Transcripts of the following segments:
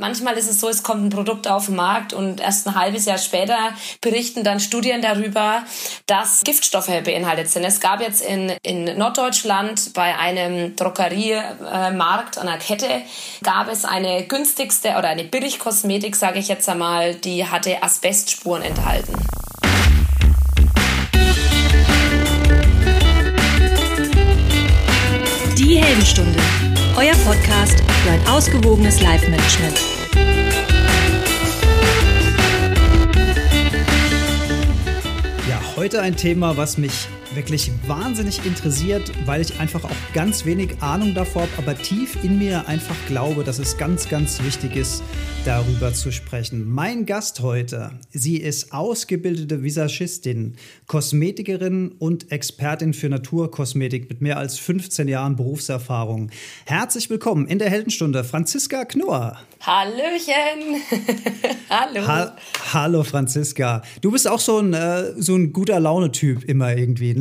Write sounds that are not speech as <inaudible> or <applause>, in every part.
Manchmal ist es so, es kommt ein Produkt auf den Markt und erst ein halbes Jahr später berichten dann Studien darüber, dass Giftstoffe beinhaltet sind. Es gab jetzt in, in Norddeutschland bei einem Drogeriemarkt an der Kette gab es eine günstigste oder eine Billigkosmetik, sage ich jetzt einmal, die hatte Asbestspuren enthalten. Die Heldenstunde, euer Podcast für ein ausgewogenes Live-Management. Ja, heute ein Thema, was mich wirklich wahnsinnig interessiert, weil ich einfach auch ganz wenig Ahnung davor habe, aber tief in mir einfach glaube, dass es ganz, ganz wichtig ist, darüber zu sprechen. Mein Gast heute, sie ist ausgebildete Visagistin, Kosmetikerin und Expertin für Naturkosmetik mit mehr als 15 Jahren Berufserfahrung. Herzlich willkommen in der Heldenstunde, Franziska Knorr. Hallöchen! <laughs> Hallo! Ha Hallo Franziska. Du bist auch so ein, äh, so ein guter Laune-Typ immer irgendwie, ne?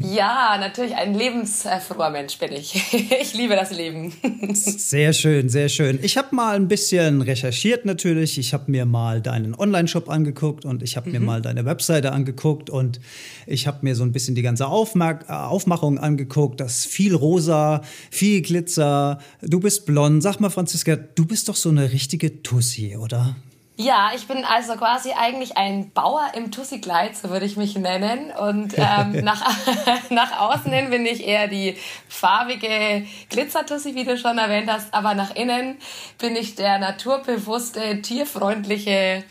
Ja, natürlich ein lebensfroher Mensch bin ich. <laughs> Ich liebe das Leben. <laughs> Sehr schön, sehr schön. Ich habe mal ein bisschen recherchiert natürlich. Ich habe mir mal deinen Online-Shop angeguckt und ich habe mhm. mir mal deine Webseite angeguckt und ich habe mir so ein bisschen die ganze Aufma Aufmachung angeguckt. Das ist viel rosa, viel Glitzer. Du bist blond. Sag mal, Franziska, du bist doch so eine richtige Tussi, oder? Ja, ich bin also quasi eigentlich ein Bauer im Tussi-Kleid, so würde ich mich nennen. Und ähm, <laughs> nach, <laughs> nach außen hin bin ich eher die farbige Glitzer-Tussi, wie du schon erwähnt hast. Aber nach innen bin ich der naturbewusste, tierfreundliche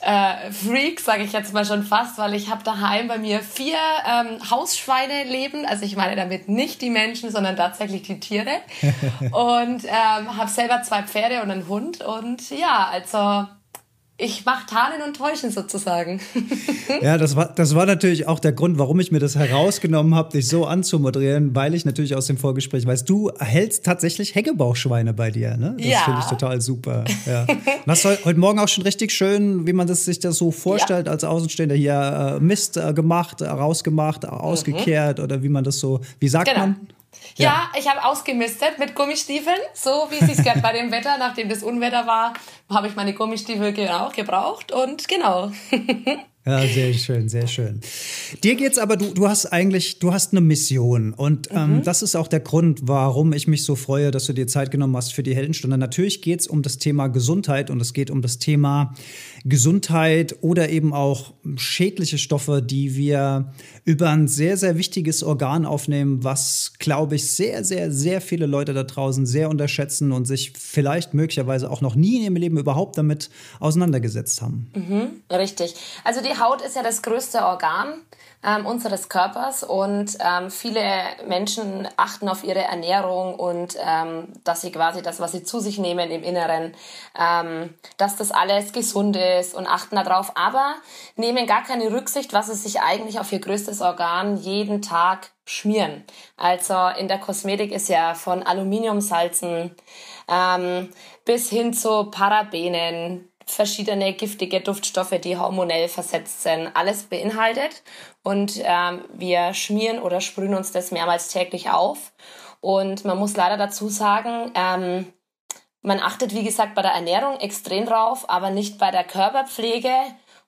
äh, Freak, sage ich jetzt mal schon fast, weil ich habe daheim bei mir vier ähm, Hausschweine leben. Also ich meine damit nicht die Menschen, sondern tatsächlich die Tiere. <laughs> und ähm, habe selber zwei Pferde und einen Hund. Und ja, also ich mache Tarnen und Täuschen sozusagen. <laughs> ja, das war, das war natürlich auch der Grund, warum ich mir das herausgenommen habe, dich so anzumoderieren, weil ich natürlich aus dem Vorgespräch weiß, du hältst tatsächlich Hecgebauchschweine bei dir, ne? Das ja. finde ich total super. Ja. Und hast heute Morgen auch schon richtig schön, wie man das, sich das so vorstellt, ja. als Außenstehender hier äh, Mist äh, gemacht, äh, rausgemacht, ausgekehrt mhm. oder wie man das so, wie sagt genau. man? Ja, ja ich habe ausgemistet mit Gummistiefeln, so wie es sich gehört bei dem Wetter. Nachdem das Unwetter war, habe ich meine Gummistiefel auch gebraucht und genau. Ja, sehr schön, sehr schön. Dir geht's aber, du, du hast eigentlich, du hast eine Mission. Und ähm, mhm. das ist auch der Grund, warum ich mich so freue, dass du dir Zeit genommen hast für die Heldenstunde. Natürlich geht's um das Thema Gesundheit und es geht um das Thema Gesundheit oder eben auch schädliche Stoffe, die wir über ein sehr, sehr wichtiges Organ aufnehmen, was, glaube ich, sehr, sehr, sehr viele Leute da draußen sehr unterschätzen und sich vielleicht möglicherweise auch noch nie in ihrem Leben überhaupt damit auseinandergesetzt haben. Mhm, richtig. Also die Haut ist ja das größte Organ ähm, unseres Körpers und ähm, viele Menschen achten auf ihre Ernährung und ähm, dass sie quasi das, was sie zu sich nehmen im Inneren, ähm, dass das alles gesund ist und achten darauf, aber nehmen gar keine Rücksicht, was sie sich eigentlich auf ihr größtes Organ jeden Tag schmieren. Also in der Kosmetik ist ja von Aluminiumsalzen ähm, bis hin zu Parabenen, verschiedene giftige Duftstoffe, die hormonell versetzt sind, alles beinhaltet. Und ähm, wir schmieren oder sprühen uns das mehrmals täglich auf. Und man muss leider dazu sagen, ähm, man achtet, wie gesagt, bei der Ernährung extrem drauf, aber nicht bei der Körperpflege.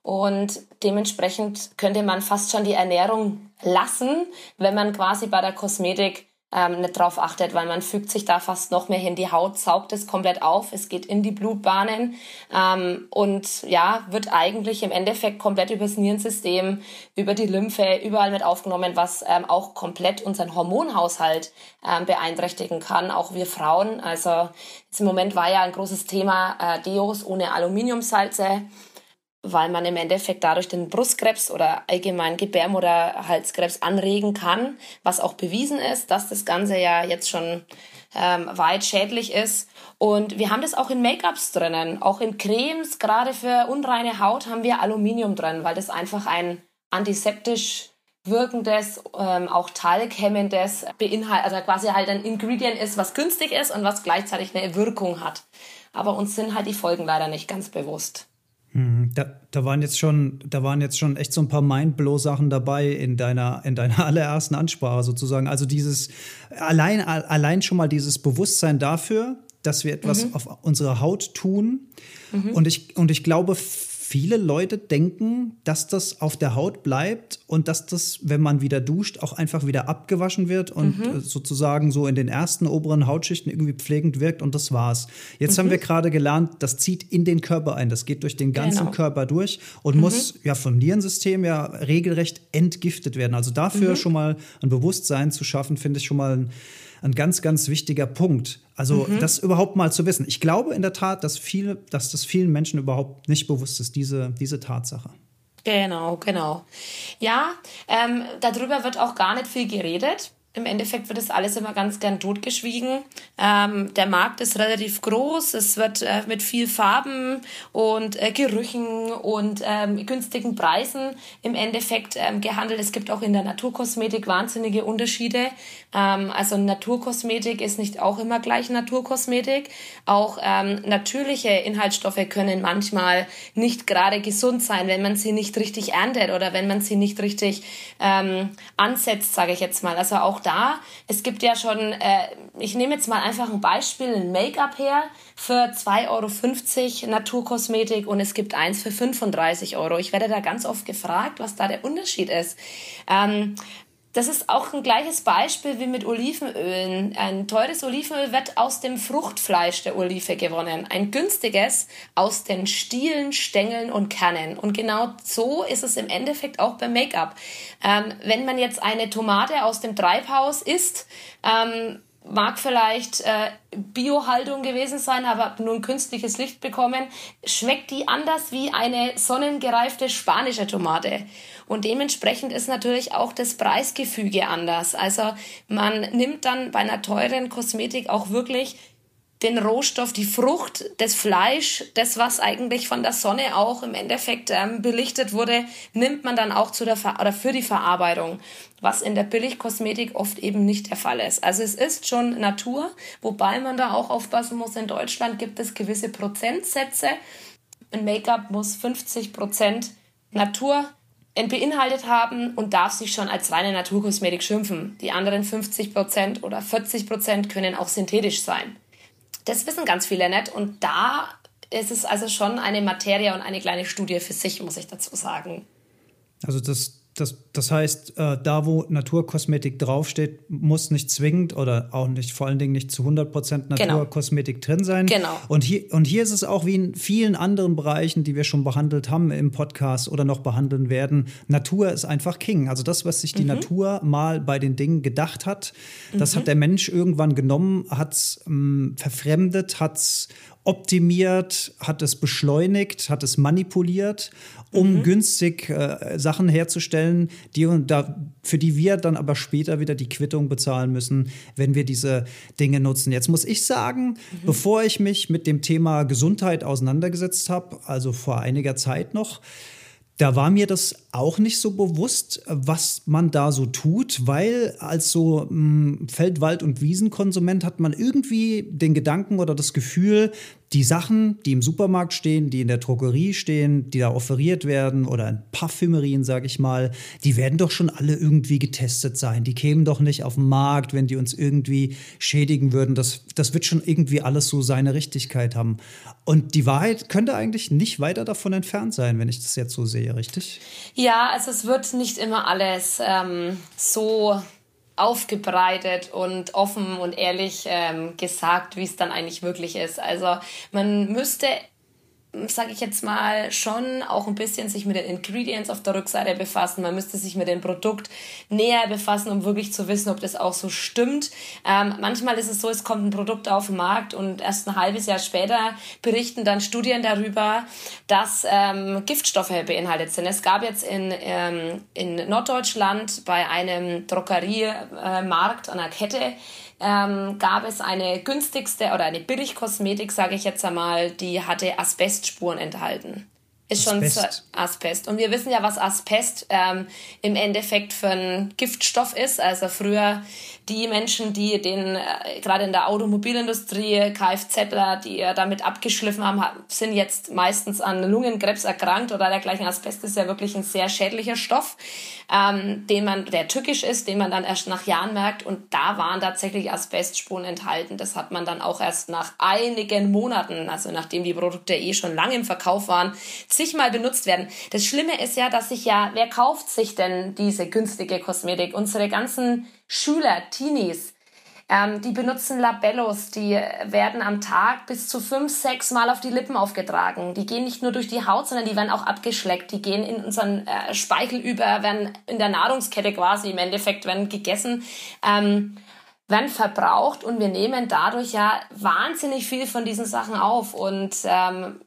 Und dementsprechend könnte man fast schon die Ernährung lassen, wenn man quasi bei der Kosmetik ähm, nicht drauf achtet, weil man fügt sich da fast noch mehr hin. Die Haut saugt es komplett auf, es geht in die Blutbahnen ähm, und ja, wird eigentlich im Endeffekt komplett übers Nierensystem, über die Lymphe, überall mit aufgenommen, was ähm, auch komplett unseren Hormonhaushalt ähm, beeinträchtigen kann, auch wir Frauen. Also im Moment war ja ein großes Thema äh, Deos ohne Aluminiumsalze weil man im Endeffekt dadurch den Brustkrebs oder allgemein Gebärmutterhalskrebs anregen kann, was auch bewiesen ist, dass das Ganze ja jetzt schon ähm, weit schädlich ist. Und wir haben das auch in Make-ups drinnen, auch in Cremes, gerade für unreine Haut haben wir Aluminium drin, weil das einfach ein antiseptisch wirkendes, ähm, auch talghemmendes also quasi halt ein Ingredient ist, was günstig ist und was gleichzeitig eine Wirkung hat. Aber uns sind halt die Folgen leider nicht ganz bewusst. Mhm. Da, da, waren jetzt schon, da waren jetzt schon echt so ein paar Mindblow-Sachen dabei in deiner, in deiner <laughs> allerersten Ansprache sozusagen. Also dieses allein, allein schon mal dieses Bewusstsein dafür, dass wir etwas mhm. auf unsere Haut tun. Mhm. Und, ich, und ich glaube, viele Leute denken, dass das auf der Haut bleibt und dass das, wenn man wieder duscht, auch einfach wieder abgewaschen wird und mhm. Äh, sozusagen so in den ersten oberen Hautschichten irgendwie pflegend wirkt und das war's. Jetzt mhm. haben wir gerade gelernt, das zieht in den Körper ein, das geht durch den ganzen genau. Körper durch und mhm. muss ja vom Nierensystem ja regelrecht entgiftet werden. Also dafür mhm. schon mal ein Bewusstsein zu schaffen, finde ich schon mal ein ein ganz, ganz wichtiger Punkt. Also mhm. das überhaupt mal zu wissen. Ich glaube in der Tat, dass, viele, dass das vielen Menschen überhaupt nicht bewusst ist, diese, diese Tatsache. Genau, genau. Ja, ähm, darüber wird auch gar nicht viel geredet. Im Endeffekt wird das alles immer ganz gern totgeschwiegen. Ähm, der Markt ist relativ groß. Es wird äh, mit viel Farben und äh, Gerüchen und ähm, günstigen Preisen im Endeffekt ähm, gehandelt. Es gibt auch in der Naturkosmetik wahnsinnige Unterschiede. Ähm, also Naturkosmetik ist nicht auch immer gleich Naturkosmetik. Auch ähm, natürliche Inhaltsstoffe können manchmal nicht gerade gesund sein, wenn man sie nicht richtig erntet oder wenn man sie nicht richtig ähm, ansetzt, sage ich jetzt mal. Also auch da, es gibt ja schon, äh, ich nehme jetzt mal einfach ein Beispiel, ein Make-up her für 2,50 Euro Naturkosmetik und es gibt eins für 35 Euro. Ich werde da ganz oft gefragt, was da der Unterschied ist. Ähm, das ist auch ein gleiches Beispiel wie mit Olivenölen. Ein teures Olivenöl wird aus dem Fruchtfleisch der Olive gewonnen. Ein günstiges aus den Stielen, Stängeln und Kernen. Und genau so ist es im Endeffekt auch beim Make-up. Ähm, wenn man jetzt eine Tomate aus dem Treibhaus isst, ähm, mag vielleicht äh, Biohaltung gewesen sein, aber nun künstliches Licht bekommen, schmeckt die anders wie eine sonnengereifte spanische Tomate. Und dementsprechend ist natürlich auch das Preisgefüge anders. Also man nimmt dann bei einer teuren Kosmetik auch wirklich den Rohstoff, die Frucht, das Fleisch, das, was eigentlich von der Sonne auch im Endeffekt ähm, belichtet wurde, nimmt man dann auch zu der Ver oder für die Verarbeitung, was in der Billigkosmetik oft eben nicht der Fall ist. Also es ist schon Natur, wobei man da auch aufpassen muss, in Deutschland gibt es gewisse Prozentsätze. Ein Make-up muss 50 Prozent Natur beinhaltet haben und darf sich schon als reine Naturkosmetik schimpfen. Die anderen 50 Prozent oder 40 Prozent können auch synthetisch sein. Das wissen ganz viele nicht und da ist es also schon eine Materie und eine kleine Studie für sich, muss ich dazu sagen. Also das das, das heißt, äh, da wo Naturkosmetik draufsteht, muss nicht zwingend oder auch nicht vor allen Dingen nicht zu 100 Prozent genau. Naturkosmetik genau. drin sein. Genau. Und hier, und hier ist es auch wie in vielen anderen Bereichen, die wir schon behandelt haben im Podcast oder noch behandeln werden. Natur ist einfach King. Also das, was sich die mhm. Natur mal bei den Dingen gedacht hat, das mhm. hat der Mensch irgendwann genommen, hat es ähm, verfremdet, hat es optimiert, hat es beschleunigt, hat es manipuliert, um mhm. günstig äh, Sachen herzustellen, die und da, für die wir dann aber später wieder die Quittung bezahlen müssen, wenn wir diese Dinge nutzen. Jetzt muss ich sagen, mhm. bevor ich mich mit dem Thema Gesundheit auseinandergesetzt habe, also vor einiger Zeit noch, da war mir das auch nicht so bewusst, was man da so tut, weil als so mh, hm, Feld-, Wald- und Wiesenkonsument hat man irgendwie den Gedanken oder das Gefühl, die Sachen, die im Supermarkt stehen, die in der Drogerie stehen, die da offeriert werden oder in Parfümerien, sage ich mal, die werden doch schon alle irgendwie getestet sein. Die kämen doch nicht auf den Markt, wenn die uns irgendwie schädigen würden. Das, das wird schon irgendwie alles so seine Richtigkeit haben. Und die Wahrheit könnte eigentlich nicht weiter davon entfernt sein, wenn ich das jetzt so sehe, richtig? Ja, also es wird nicht immer alles ähm, so aufgebreitet und offen und ehrlich ähm, gesagt, wie es dann eigentlich wirklich ist. Also man müsste sage ich jetzt mal, schon auch ein bisschen sich mit den Ingredients auf der Rückseite befassen. Man müsste sich mit dem Produkt näher befassen, um wirklich zu wissen, ob das auch so stimmt. Ähm, manchmal ist es so, es kommt ein Produkt auf den Markt und erst ein halbes Jahr später berichten dann Studien darüber, dass ähm, Giftstoffe beinhaltet sind. Es gab jetzt in, ähm, in Norddeutschland bei einem Drogeriemarkt, äh, einer Kette, ähm, gab es eine günstigste oder eine Billigkosmetik, sage ich jetzt einmal, die hatte Asbestspuren enthalten. ist Asbest. schon Asbest. Und wir wissen ja, was Asbest ähm, im Endeffekt für ein Giftstoff ist. Also früher die Menschen, die den äh, gerade in der Automobilindustrie, Kfzler, die äh, damit abgeschliffen haben, sind jetzt meistens an Lungenkrebs erkrankt oder dergleichen. Asbest ist ja wirklich ein sehr schädlicher Stoff, ähm, den man, der tückisch ist, den man dann erst nach Jahren merkt. Und da waren tatsächlich Asbestspuren enthalten. Das hat man dann auch erst nach einigen Monaten, also nachdem die Produkte eh schon lange im Verkauf waren, zigmal benutzt werden. Das Schlimme ist ja, dass sich ja, wer kauft sich denn diese günstige Kosmetik? Unsere ganzen Schüler, Teenies, ähm, die benutzen Labellos, die werden am Tag bis zu fünf, sechs Mal auf die Lippen aufgetragen. Die gehen nicht nur durch die Haut, sondern die werden auch abgeschleckt. Die gehen in unseren äh, Speichel über, werden in der Nahrungskette quasi im Endeffekt werden gegessen. Ähm, werden verbraucht und wir nehmen dadurch ja wahnsinnig viel von diesen Sachen auf und ähm,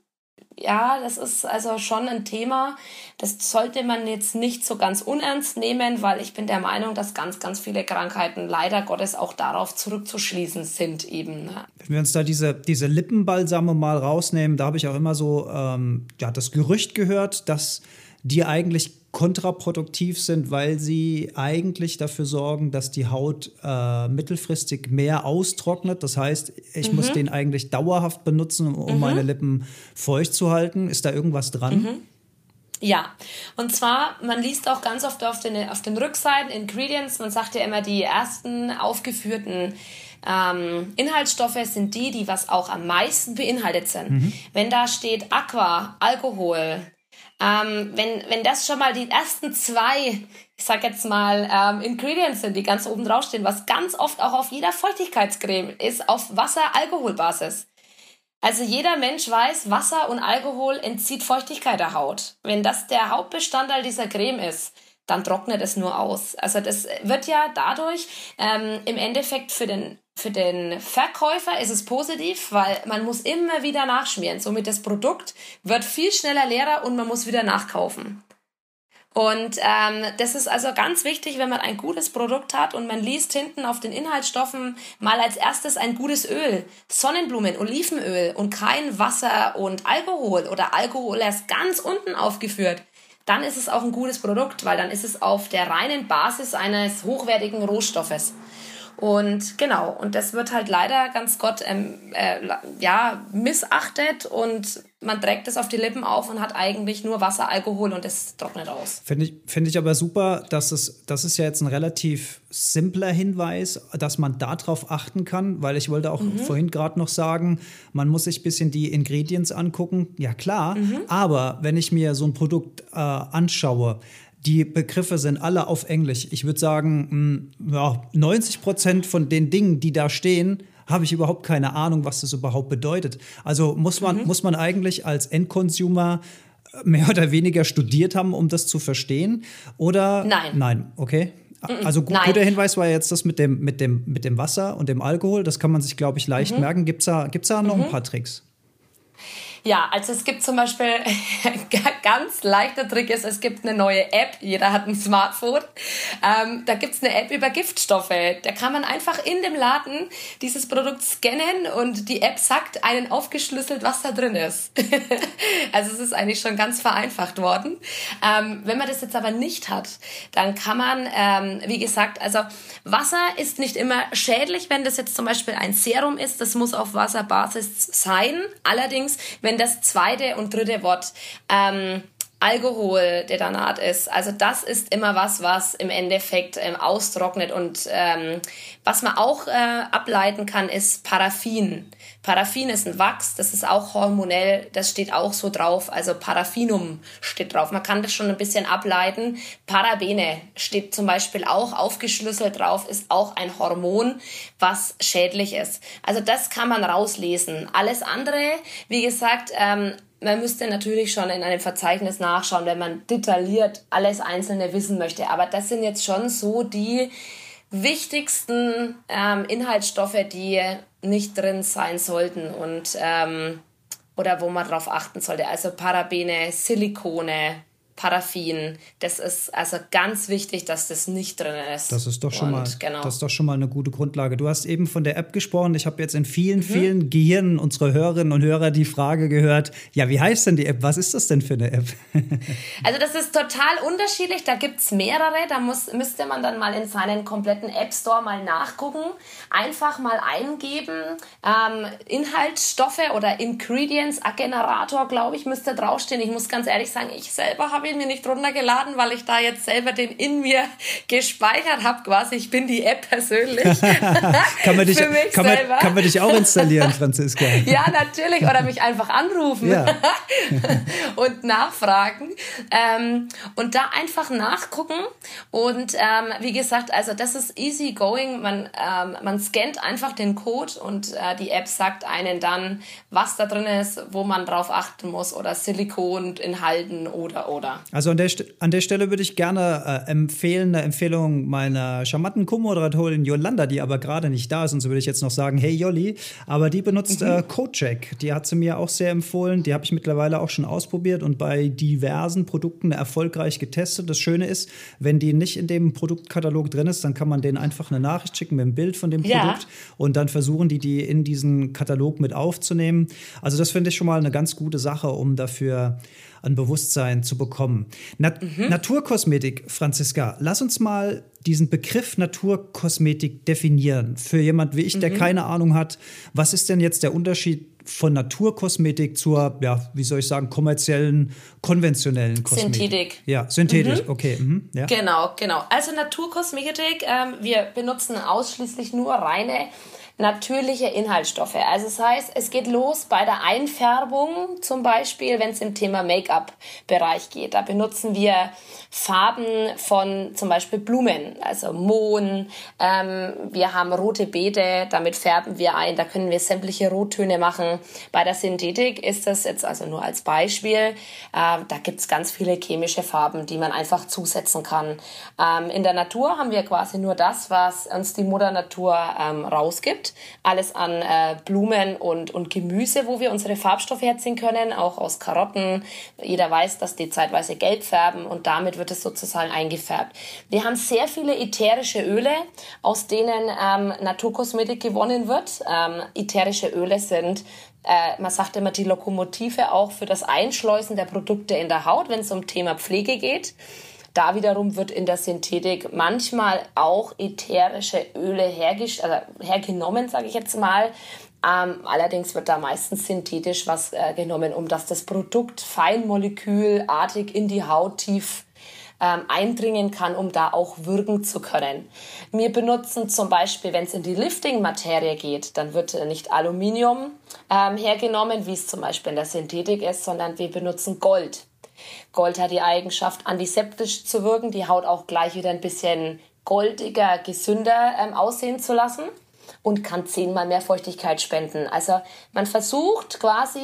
ja, das ist also schon ein Thema, das sollte man jetzt nicht so ganz unernst nehmen, weil ich bin der Meinung, dass ganz, ganz viele Krankheiten leider Gottes auch darauf zurückzuschließen sind eben. Ne? Wenn wir uns da diese, diese Lippenbalsame mal rausnehmen, da habe ich auch immer so ähm, ja, das Gerücht gehört, dass die eigentlich kontraproduktiv sind, weil sie eigentlich dafür sorgen, dass die Haut äh, mittelfristig mehr austrocknet. Das heißt, ich mhm. muss den eigentlich dauerhaft benutzen, um mhm. meine Lippen feucht zu halten. Ist da irgendwas dran? Mhm. Ja, und zwar, man liest auch ganz oft auf den, auf den Rückseiten Ingredients, man sagt ja immer, die ersten aufgeführten ähm, Inhaltsstoffe sind die, die was auch am meisten beinhaltet sind. Mhm. Wenn da steht Aqua, Alkohol, ähm, wenn, wenn das schon mal die ersten zwei, ich sag jetzt mal, ähm, Ingredients sind, die ganz oben draufstehen, was ganz oft auch auf jeder Feuchtigkeitscreme ist, auf Wasser-Alkohol-Basis. Also jeder Mensch weiß, Wasser und Alkohol entzieht Feuchtigkeit der Haut. Wenn das der Hauptbestandteil dieser Creme ist, dann trocknet es nur aus. Also das wird ja dadurch ähm, im Endeffekt für den für den Verkäufer ist es positiv, weil man muss immer wieder nachschmieren. Somit das Produkt wird viel schneller leerer und man muss wieder nachkaufen. Und ähm, das ist also ganz wichtig, wenn man ein gutes Produkt hat und man liest hinten auf den Inhaltsstoffen mal als erstes ein gutes Öl, Sonnenblumen, Olivenöl und kein Wasser und Alkohol oder Alkohol erst ganz unten aufgeführt, dann ist es auch ein gutes Produkt, weil dann ist es auf der reinen Basis eines hochwertigen Rohstoffes. Und genau, und das wird halt leider ganz Gott ähm, äh, ja, missachtet und man trägt es auf die Lippen auf und hat eigentlich nur Wasser, Alkohol und es trocknet aus. Finde ich, find ich aber super, dass es, das ist ja jetzt ein relativ simpler Hinweis, dass man darauf achten kann, weil ich wollte auch mhm. vorhin gerade noch sagen, man muss sich ein bisschen die Ingredients angucken. Ja klar, mhm. aber wenn ich mir so ein Produkt äh, anschaue, die Begriffe sind alle auf Englisch. Ich würde sagen, mh, mm, ja, 90 Prozent von den Dingen, die da stehen, habe ich überhaupt keine Ahnung, was das überhaupt bedeutet. Also muss man, mhm. muss man eigentlich als Endconsumer mehr oder weniger studiert haben, um das zu verstehen? Oder? Nein. Nein, okay. Also gu Nein. guter Hinweis war jetzt das mit dem, mit, dem, mit dem Wasser und dem Alkohol. Das kann man sich, glaube ich, leicht mhm. merken. Gibt es da, gibt's da noch mhm. ein paar Tricks? Ja, also es gibt zum Beispiel, <laughs> ganz leichter Trick ist, es gibt eine neue App, jeder hat ein Smartphone, ähm, da gibt's eine App über Giftstoffe. Da kann man einfach in dem Laden dieses Produkt scannen und die App sagt einen aufgeschlüsselt, was da drin ist. <laughs> also es ist eigentlich schon ganz vereinfacht worden. Ähm, wenn man das jetzt aber nicht hat, dann kann man, ähm, wie gesagt, also Wasser ist nicht immer schädlich, wenn das jetzt zum Beispiel ein Serum ist, das muss auf Wasserbasis sein. Allerdings, wenn wenn das zweite und dritte Wort ähm, Alkohol Detonat ist. Also das ist immer was, was im Endeffekt ähm, austrocknet und ähm, was man auch äh, ableiten kann, ist Paraffin. Paraffin ist ein Wachs, das ist auch hormonell, das steht auch so drauf, also Paraffinum steht drauf. Man kann das schon ein bisschen ableiten. Parabene steht zum Beispiel auch aufgeschlüsselt drauf, ist auch ein Hormon, was schädlich ist. Also das kann man rauslesen. Alles andere, wie gesagt, ähm, man müsste natürlich schon in einem Verzeichnis nachschauen, wenn man detailliert alles Einzelne wissen möchte. Aber das sind jetzt schon so die wichtigsten ähm, Inhaltsstoffe, die nicht drin sein sollten und ähm, oder wo man darauf achten sollte. Also Parabene, Silikone, Paraffin. Das ist also ganz wichtig, dass das nicht drin ist. Das ist doch schon, Und, mal, genau. das ist doch schon mal eine gute Grundlage. Du hast eben von der App gesprochen. Ich habe jetzt in vielen, mhm. vielen Gehirnen unserer Hörerinnen und Hörer die Frage gehört, ja, wie heißt denn die App? Was ist das denn für eine App? <laughs> also das ist total unterschiedlich. Da gibt es mehrere. Da muss, müsste man dann mal in seinen kompletten App Store mal nachgucken. Einfach mal eingeben. Ähm, Inhaltsstoffe oder Ingredients, Generator, glaube ich, müsste draufstehen. Ich muss ganz ehrlich sagen, ich selber habe ihn mir nicht runtergeladen, weil ich da jetzt selber den in mir <laughs> gespeichert habe, quasi. Ich bin die App persönlich. <laughs> kann, man dich, kann, man, kann man dich auch installieren, Franziska? <laughs> ja, natürlich. Oder mich einfach anrufen ja. und nachfragen. Ähm, und da einfach nachgucken. Und ähm, wie gesagt, also das ist easy going. Man, ähm, man scannt einfach den Code und äh, die App sagt einen dann, was da drin ist, wo man drauf achten muss oder Silikon enthalten oder oder. Also an der, an der Stelle würde ich gerne äh, empfehlen, eine Empfehlung meiner charmanten Co-Moderatorin Yolanda, die aber gerade nicht da ist. Und so würde ich jetzt noch sagen, hey Jolli, aber die benutzt mhm. äh, Codecheck. Die hat sie mir auch sehr empfohlen. Die habe ich mittlerweile auch schon ausprobiert und bei diversen Produkten erfolgreich getestet. Das Schöne ist, wenn die nicht in dem Produktkatalog drin ist, dann kann man denen einfach eine Nachricht schicken mit einem Bild von dem ja. Produkt und dann versuchen die, die in diesen Katalog mit aufzunehmen. Also das finde ich schon mal eine ganz gute Sache, um dafür an Bewusstsein zu bekommen. Nat mhm. Naturkosmetik, Franziska, lass uns mal diesen Begriff Naturkosmetik definieren. Für jemand wie ich, der mhm. keine Ahnung hat, was ist denn jetzt der Unterschied von Naturkosmetik zur, ja, wie soll ich sagen, kommerziellen, konventionellen Kosmetik? Synthetik. Ja, synthetisch, mhm. okay. Mhm. Ja. Genau, genau. Also Naturkosmetik, ähm, wir benutzen ausschließlich nur reine natürliche Inhaltsstoffe. Also das heißt, es geht los bei der Einfärbung, zum Beispiel, wenn es im Thema Make-up-Bereich geht. Da benutzen wir Farben von zum Beispiel Blumen, also Mohn. Ähm, wir haben rote Beete, damit färben wir ein. Da können wir sämtliche Rottöne machen. Bei der Synthetik ist das jetzt also nur als Beispiel. Äh, da gibt's ganz viele chemische Farben, die man einfach zusetzen kann. Ähm, in der Natur haben wir quasi nur das, was uns die Mutter Natur ähm, rausgibt. Alles an äh, Blumen und, und Gemüse, wo wir unsere Farbstoffe herziehen können, auch aus Karotten. Jeder weiß, dass die zeitweise gelb färben und damit wird es sozusagen eingefärbt. Wir haben sehr viele ätherische Öle, aus denen ähm, Naturkosmetik gewonnen wird. Ähm, ätherische Öle sind äh, man sagt immer die Lokomotive auch für das Einschleusen der Produkte in der Haut, wenn es um Thema Pflege geht. Da wiederum wird in der Synthetik manchmal auch ätherische Öle also hergenommen, sage ich jetzt mal. Ähm, allerdings wird da meistens synthetisch was äh, genommen, um dass das Produkt feinmolekülartig in die Haut tief ähm, eindringen kann, um da auch wirken zu können. Wir benutzen zum Beispiel, wenn es in die Lifting-Materie geht, dann wird nicht Aluminium ähm, hergenommen, wie es zum Beispiel in der Synthetik ist, sondern wir benutzen Gold. Gold hat die Eigenschaft, antiseptisch zu wirken, die Haut auch gleich wieder ein bisschen goldiger, gesünder ähm, aussehen zu lassen und kann zehnmal mehr Feuchtigkeit spenden. Also man versucht quasi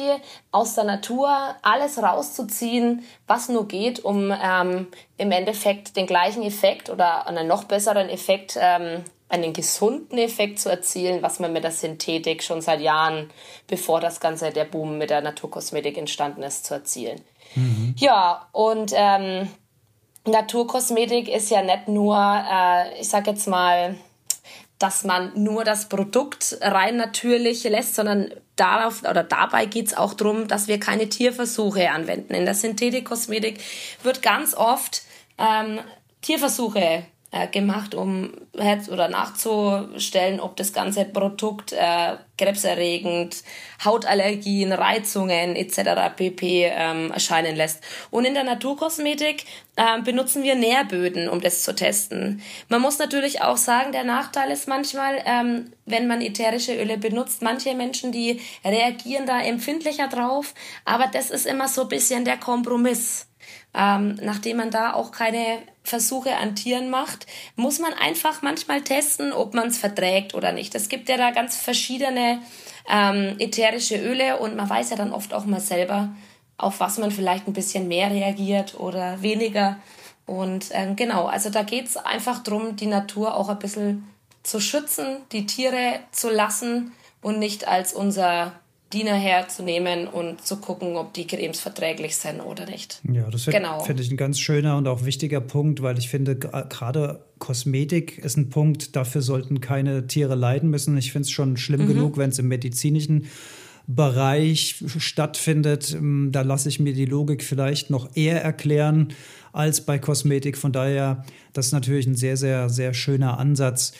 aus der Natur alles rauszuziehen, was nur geht, um ähm, im Endeffekt den gleichen Effekt oder einen noch besseren Effekt, ähm, einen gesunden Effekt zu erzielen, was man mit der Synthetik schon seit Jahren, bevor das Ganze der Boom mit der Naturkosmetik entstanden ist, zu erzielen. Mhm. Ja, und ähm, Naturkosmetik ist ja nicht nur, äh, ich sag jetzt mal, dass man nur das Produkt rein natürlich lässt, sondern darauf oder dabei geht's auch darum, dass wir keine Tierversuche anwenden. In der Synthetikkosmetik wird ganz oft ähm, Tierversuche äh, gemacht, um oder nachzustellen, ob das ganze Produkt äh, krebserregend, Hautallergien, Reizungen etc. pp. Ähm, erscheinen lässt. Und in der Naturkosmetik äh, benutzen wir Nährböden, um das zu testen. Man muss natürlich auch sagen, der Nachteil ist manchmal, ähm, wenn man ätherische Öle benutzt, manche Menschen, die reagieren da empfindlicher drauf, aber das ist immer so ein bisschen der Kompromiss. Ähm, nachdem man da auch keine Versuche an Tieren macht, muss man einfach manchmal testen, ob man es verträgt oder nicht. Es gibt ja da ganz verschiedene ähm, ätherische Öle und man weiß ja dann oft auch mal selber, auf was man vielleicht ein bisschen mehr reagiert oder weniger. Und ähm, genau, also da geht es einfach darum, die Natur auch ein bisschen zu schützen, die Tiere zu lassen und nicht als unser DIN herzunehmen und zu gucken, ob die Cremes verträglich sind oder nicht. Ja, das finde genau. find ich ein ganz schöner und auch wichtiger Punkt, weil ich finde, gerade Kosmetik ist ein Punkt, dafür sollten keine Tiere leiden müssen. Ich finde es schon schlimm mhm. genug, wenn es im medizinischen Bereich stattfindet. Ähm, da lasse ich mir die Logik vielleicht noch eher erklären als bei Kosmetik. Von daher, das ist natürlich ein sehr, sehr, sehr schöner Ansatz.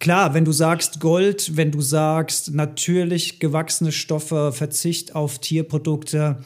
Klar, wenn du sagst Gold, wenn du sagst natürlich gewachsene Stoffe, Verzicht auf Tierprodukte,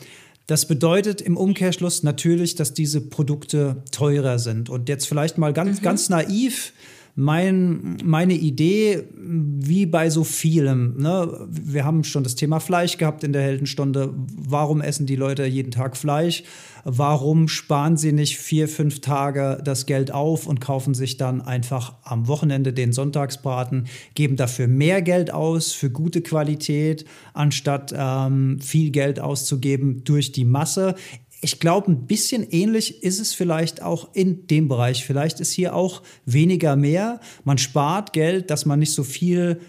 das bedeutet im Umkehrschluss natürlich, dass diese Produkte teurer sind. Und jetzt vielleicht mal ganz, mhm. ganz naiv mein, meine Idee, wie bei so vielem, ne? wir haben schon das Thema Fleisch gehabt in der Heldenstunde. Warum essen die Leute jeden Tag Fleisch? Warum sparen sie nicht vier, fünf Tage das Geld auf und kaufen sich dann einfach am Wochenende den Sonntagsbraten, geben dafür mehr Geld aus für gute Qualität, anstatt ähm, viel Geld auszugeben durch die Masse? Ich glaube, ein bisschen ähnlich ist es vielleicht auch in dem Bereich. Vielleicht ist hier auch weniger mehr. Man spart Geld, dass man nicht so viel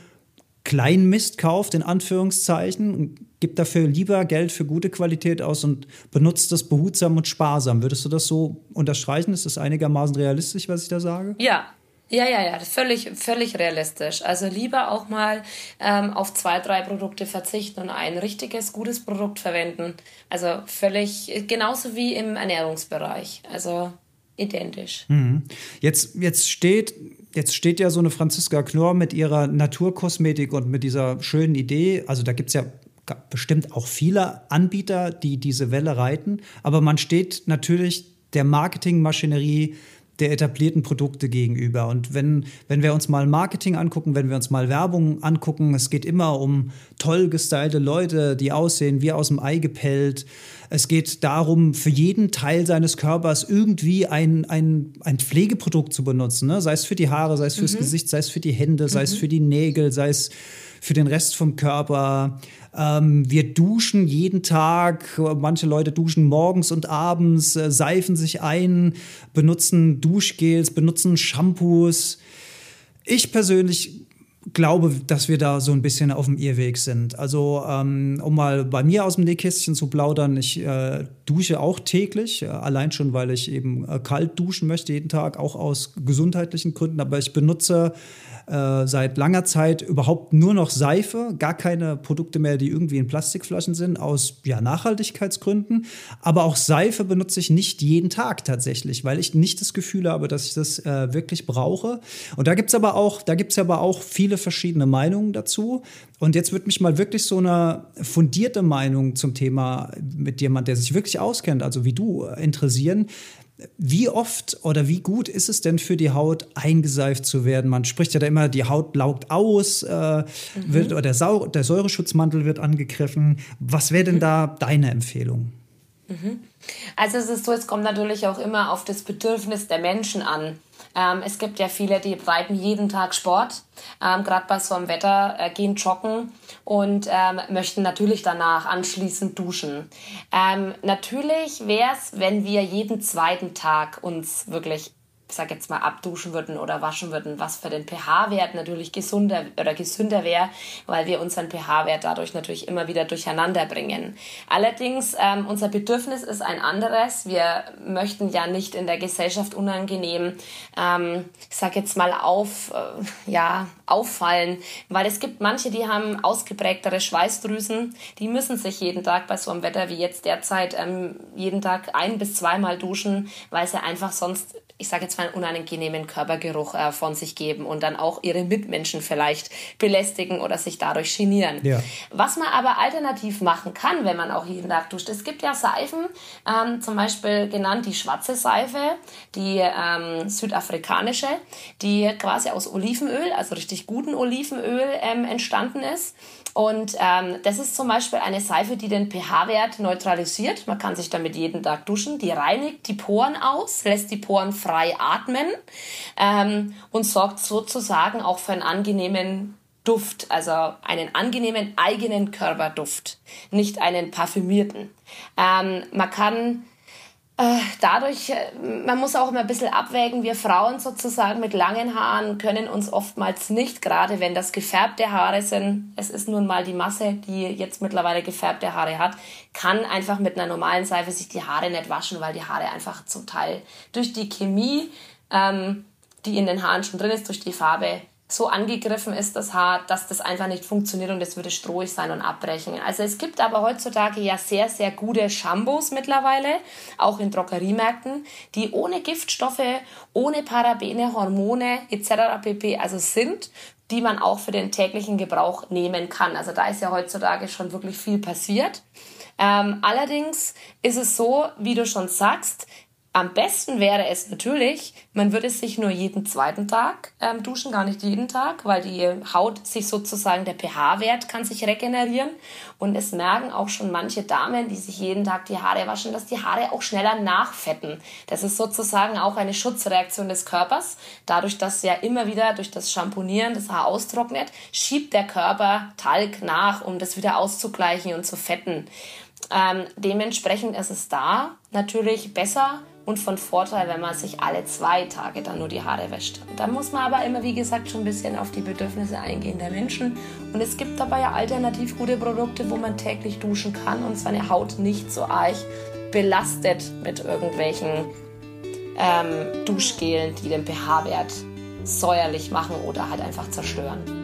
Kleinmist kauft, in Anführungszeichen, gibt dafür lieber Geld für gute Qualität aus und benutzt das behutsam und sparsam. Würdest du das so unterstreichen? Ist das einigermaßen realistisch, was ich da sage? Ja, ja, ja, ja, völlig, völlig realistisch. Also lieber auch mal ähm, auf zwei, drei Produkte verzichten und ein richtiges, gutes Produkt verwenden. Also völlig, genauso wie im Ernährungsbereich. Also identisch. Mhm. Jetzt, jetzt steht Jetzt steht ja so eine Franziska Knorr mit ihrer Naturkosmetik und mit dieser schönen Idee. Also da gibt es ja bestimmt auch viele Anbieter, die diese Welle reiten. Aber man steht natürlich der Marketingmaschinerie der etablierten Produkte gegenüber. Und wenn, wenn wir uns mal Marketing angucken, wenn wir uns mal Werbung angucken, es geht immer um toll gestylte Leute, die aussehen wie aus dem Ei gepellt. Es geht darum, für jeden Teil seines Körpers irgendwie ein, ein, ein Pflegeprodukt zu benutzen. Ne? Sei es für die Haare, sei es fürs mhm. Gesicht, sei es für die Hände, sei mhm. es für die Nägel, sei es für den Rest vom Körper. Ähm, wir duschen jeden Tag. Manche Leute duschen morgens und abends, äh, seifen sich ein, benutzen Duschgels, benutzen Shampoos. Ich persönlich glaube, dass wir da so ein bisschen auf dem Irrweg sind. Also, ähm, um mal bei mir aus dem Nähkästchen zu plaudern, ich äh, dusche auch täglich, äh, allein schon, weil ich eben äh, kalt duschen möchte jeden Tag, auch aus gesundheitlichen Gründen. Aber ich benutze äh, seit langer Zeit überhaupt nur noch Seife, gar keine Produkte mehr, die irgendwie in Plastikflaschen sind, aus ja, Nachhaltigkeitsgründen. Aber auch Seife benutze ich nicht jeden Tag tatsächlich, weil ich nicht das Gefühl habe, dass ich das äh, wirklich brauche. Und da gibt es aber auch, da gibt es aber auch viele verschiedene Meinungen dazu. Und jetzt würde mich mal wirklich so eine fundierte Meinung zum Thema mit jemand, der sich wirklich auskennt, also wie du, interessieren. Wie oft oder wie gut ist es denn für die Haut, eingeseift zu werden? Man spricht ja da immer, die Haut laugt aus, äh, mhm. wird, oder der, Sau der Säureschutzmantel wird angegriffen. Was wäre denn da deine Empfehlung? Mhm. Also es ist so, es kommt natürlich auch immer auf das Bedürfnis der Menschen an. Ähm, es gibt ja viele, die treiben jeden Tag Sport, ähm, gerade bei so einem Wetter, äh, gehen joggen und ähm, möchten natürlich danach anschließend duschen. Ähm, natürlich wäre es, wenn wir jeden zweiten Tag uns wirklich ich sag jetzt mal, abduschen würden oder waschen würden, was für den pH-Wert natürlich gesunder oder gesünder wäre, weil wir unseren pH-Wert dadurch natürlich immer wieder durcheinander bringen. Allerdings, ähm, unser Bedürfnis ist ein anderes. Wir möchten ja nicht in der Gesellschaft unangenehm, ähm, ich sag jetzt mal, auf, äh, ja, auffallen, weil es gibt manche, die haben ausgeprägtere Schweißdrüsen, die müssen sich jeden Tag bei so einem Wetter wie jetzt derzeit ähm, jeden Tag ein bis zweimal duschen, weil sie einfach sonst ich sage jetzt mal, einen unangenehmen Körpergeruch äh, von sich geben und dann auch ihre Mitmenschen vielleicht belästigen oder sich dadurch genieren. Ja. Was man aber alternativ machen kann, wenn man auch jeden Tag duscht, es gibt ja Seifen, ähm, zum Beispiel genannt die schwarze Seife, die ähm, südafrikanische, die quasi aus Olivenöl, also richtig guten Olivenöl ähm, entstanden ist. Und ähm, das ist zum Beispiel eine Seife, die den pH-Wert neutralisiert. Man kann sich damit jeden Tag duschen. Die reinigt die Poren aus, lässt die Poren frei atmen ähm, und sorgt sozusagen auch für einen angenehmen Duft, also einen angenehmen eigenen Körperduft, nicht einen parfümierten. Ähm, man kann dadurch, äh, man muss auch immer ein bisschen abwägen, wir Frauen sozusagen mit langen Haaren können uns oftmals nicht, gerade wenn das gefärbte Haare sind, es ist nun mal die Masse, die jetzt mittlerweile gefärbte Haare hat, kann einfach mit einer normalen Seife sich die Haare nicht waschen, weil die Haare einfach zum Teil durch die Chemie, ähm, die in den Haaren schon drin ist, durch die Farbe so angegriffen ist, das Haar, dass das einfach nicht funktioniert und es würde strohig sein und abbrechen. Also es gibt aber heutzutage ja sehr, sehr gute Shampoos mittlerweile, auch in Drogeriemärkten, die ohne Giftstoffe, ohne Parabene, Hormone etc. pp. also sind, die man auch für den täglichen Gebrauch nehmen kann. Also da ist ja heutzutage schon wirklich viel passiert. Ähm, allerdings ist es so, wie du schon sagst, am besten wäre es natürlich, man würde sich nur jeden zweiten Tag ähm, duschen, gar nicht jeden Tag, weil die Haut sich sozusagen, der pH-Wert kann sich regenerieren. Und es merken auch schon manche Damen, die sich jeden Tag die Haare waschen, dass die Haare auch schneller nachfetten. Das ist sozusagen auch eine Schutzreaktion des Körpers. Dadurch, dass ja immer wieder durch das Shampoonieren das Haar austrocknet, schiebt der Körper Talg nach, um das wieder auszugleichen und zu fetten. Ähm, dementsprechend ist es da natürlich besser, und von Vorteil, wenn man sich alle zwei Tage dann nur die Haare wäscht. Da muss man aber immer, wie gesagt, schon ein bisschen auf die Bedürfnisse eingehen der Menschen. Und es gibt dabei ja alternativ gute Produkte, wo man täglich duschen kann und seine Haut nicht so arg belastet mit irgendwelchen ähm, Duschgelen, die den pH-Wert säuerlich machen oder halt einfach zerstören.